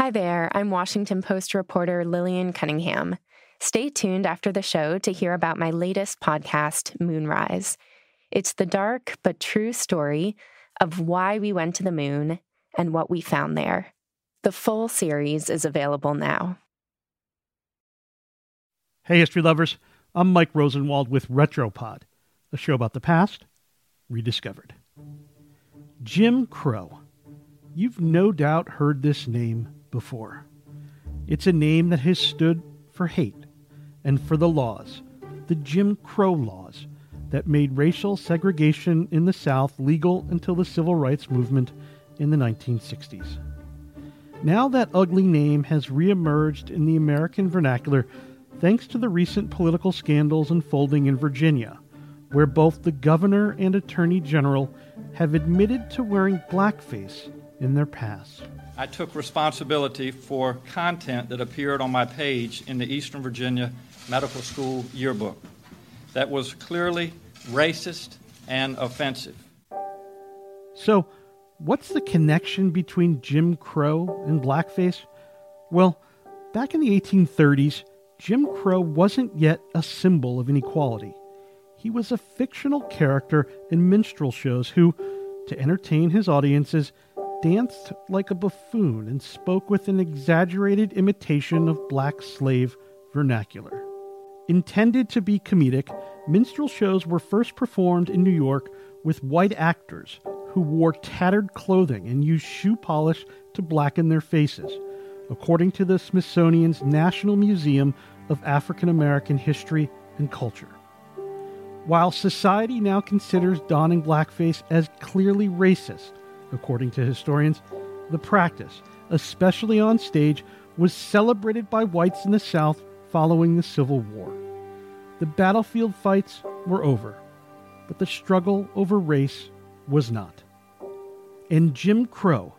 Hi there, I'm Washington Post reporter Lillian Cunningham. Stay tuned after the show to hear about my latest podcast, Moonrise. It's the dark but true story of why we went to the moon and what we found there. The full series is available now. Hey, history lovers. I'm Mike Rosenwald with Retropod, a show about the past rediscovered. Jim Crow. You've no doubt heard this name before. It's a name that has stood for hate and for the laws, the Jim Crow laws, that made racial segregation in the South legal until the civil rights movement in the 1960s. Now that ugly name has reemerged in the American vernacular thanks to the recent political scandals unfolding in Virginia, where both the governor and attorney general have admitted to wearing blackface in their past. I took responsibility for content that appeared on my page in the Eastern Virginia Medical School yearbook that was clearly racist and offensive. So, what's the connection between Jim Crow and blackface? Well, back in the 1830s, Jim Crow wasn't yet a symbol of inequality. He was a fictional character in minstrel shows who, to entertain his audiences, danced like a buffoon and spoke with an exaggerated imitation of black slave vernacular. Intended to be comedic, minstrel shows were first performed in New York with white actors who wore tattered clothing and used shoe polish to blacken their faces, according to the Smithsonian's National Museum of African American History and Culture. While society now considers donning blackface as clearly racist, according to historians, the practice, especially on stage, was celebrated by whites in the South following the Civil War. The battlefield fights were over, but the struggle over race was not. And Jim Crow,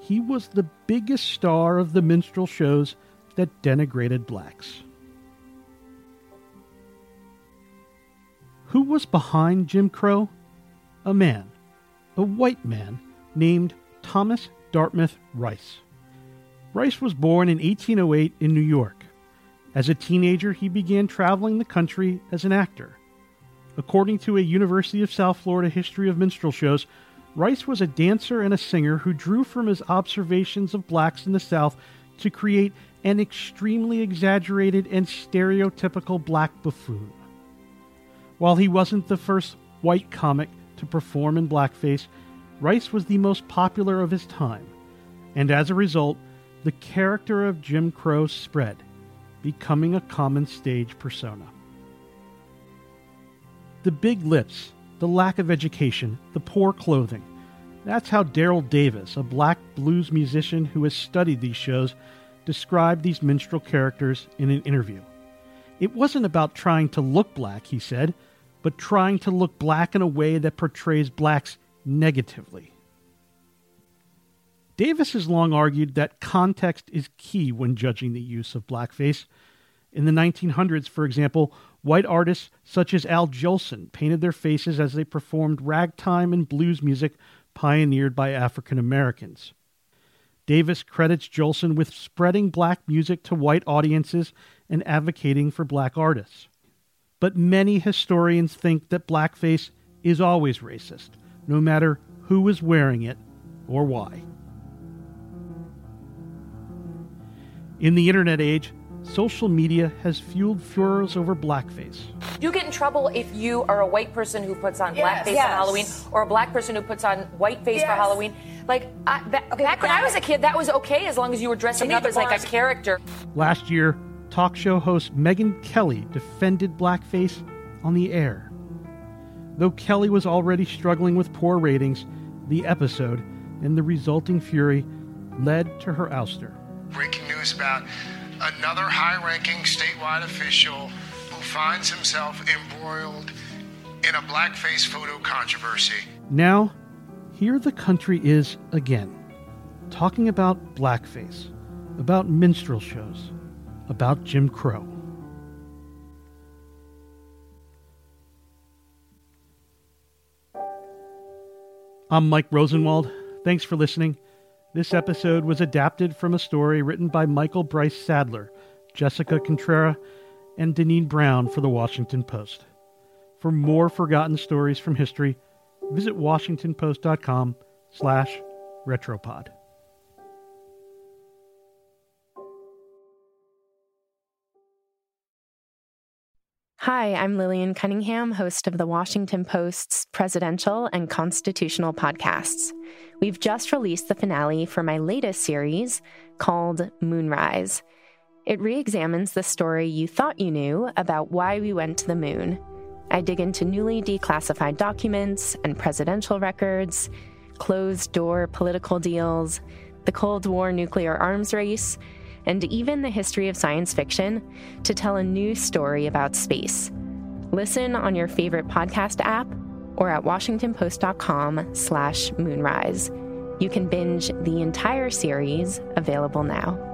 he was the biggest star of the minstrel shows that denigrated blacks. Who was behind Jim Crow? A man, a white man named Thomas Dartmouth Rice. Rice was born in 1808 in New York. As a teenager, he began traveling the country as an actor. According to a University of South Florida history of minstrel shows, Rice was a dancer and a singer who drew from his observations of blacks in the South to create an extremely exaggerated and stereotypical black buffoon. While he wasn't the first white comic to perform in blackface, Rice was the most popular of his time, and as a result, the character of Jim Crow spread, becoming a common stage persona. The big lips, the lack of education, the poor clothing. That's how Daryl Davis, a black blues musician who has studied these shows, described these minstrel characters in an interview. It wasn't about trying to look black, he said, but trying to look black in a way that portrays blacks negatively. Davis has long argued that context is key when judging the use of blackface. In the 1900s, for example, white artists such as Al Jolson painted their faces as they performed ragtime and blues music pioneered by African Americans. Davis credits Jolson with spreading black music to white audiences and advocating for black artists. But many historians think that blackface is always racist, no matter who is wearing it or why. In the internet age, social media has fueled furors over blackface. You get in trouble if you are a white person who puts on Yes. blackface Yes. on Halloween or a black person who puts on whiteface for Halloween. Like, I, ba- Okay, back when I was a kid, that was okay as long as you were dressing up the as like a character. Last year, talk show host Megyn Kelly defended blackface on the air. Though Kelly was already struggling with poor ratings, the episode and the resulting fury led to her ouster. Breaking news about another high ranking statewide official who finds himself embroiled in a blackface photo controversy. Now, here the country is again, talking about blackface, about minstrel shows, about Jim Crow. I'm Mike Rosenwald. Thanks for listening. This episode was adapted from a story written by Michael Brice-Saddler, Jessica Contrera, and DeNeen Brown for the Washington Post. For more forgotten stories from history, visit washingtonpost.com slash retropod. Hi, I'm Lillian Cunningham, host of the Washington Post's presidential and constitutional podcasts. We've just released the finale for my latest series called Moonrise. It re examines the story you thought you knew about why we went to the moon. I dig into newly declassified documents and presidential records, closed door political deals, the Cold War nuclear arms race, and even the history of science fiction to tell a new story about space. Listen on your favorite podcast app or at washingtonpost.com slash moonrise. You can binge the entire series available now.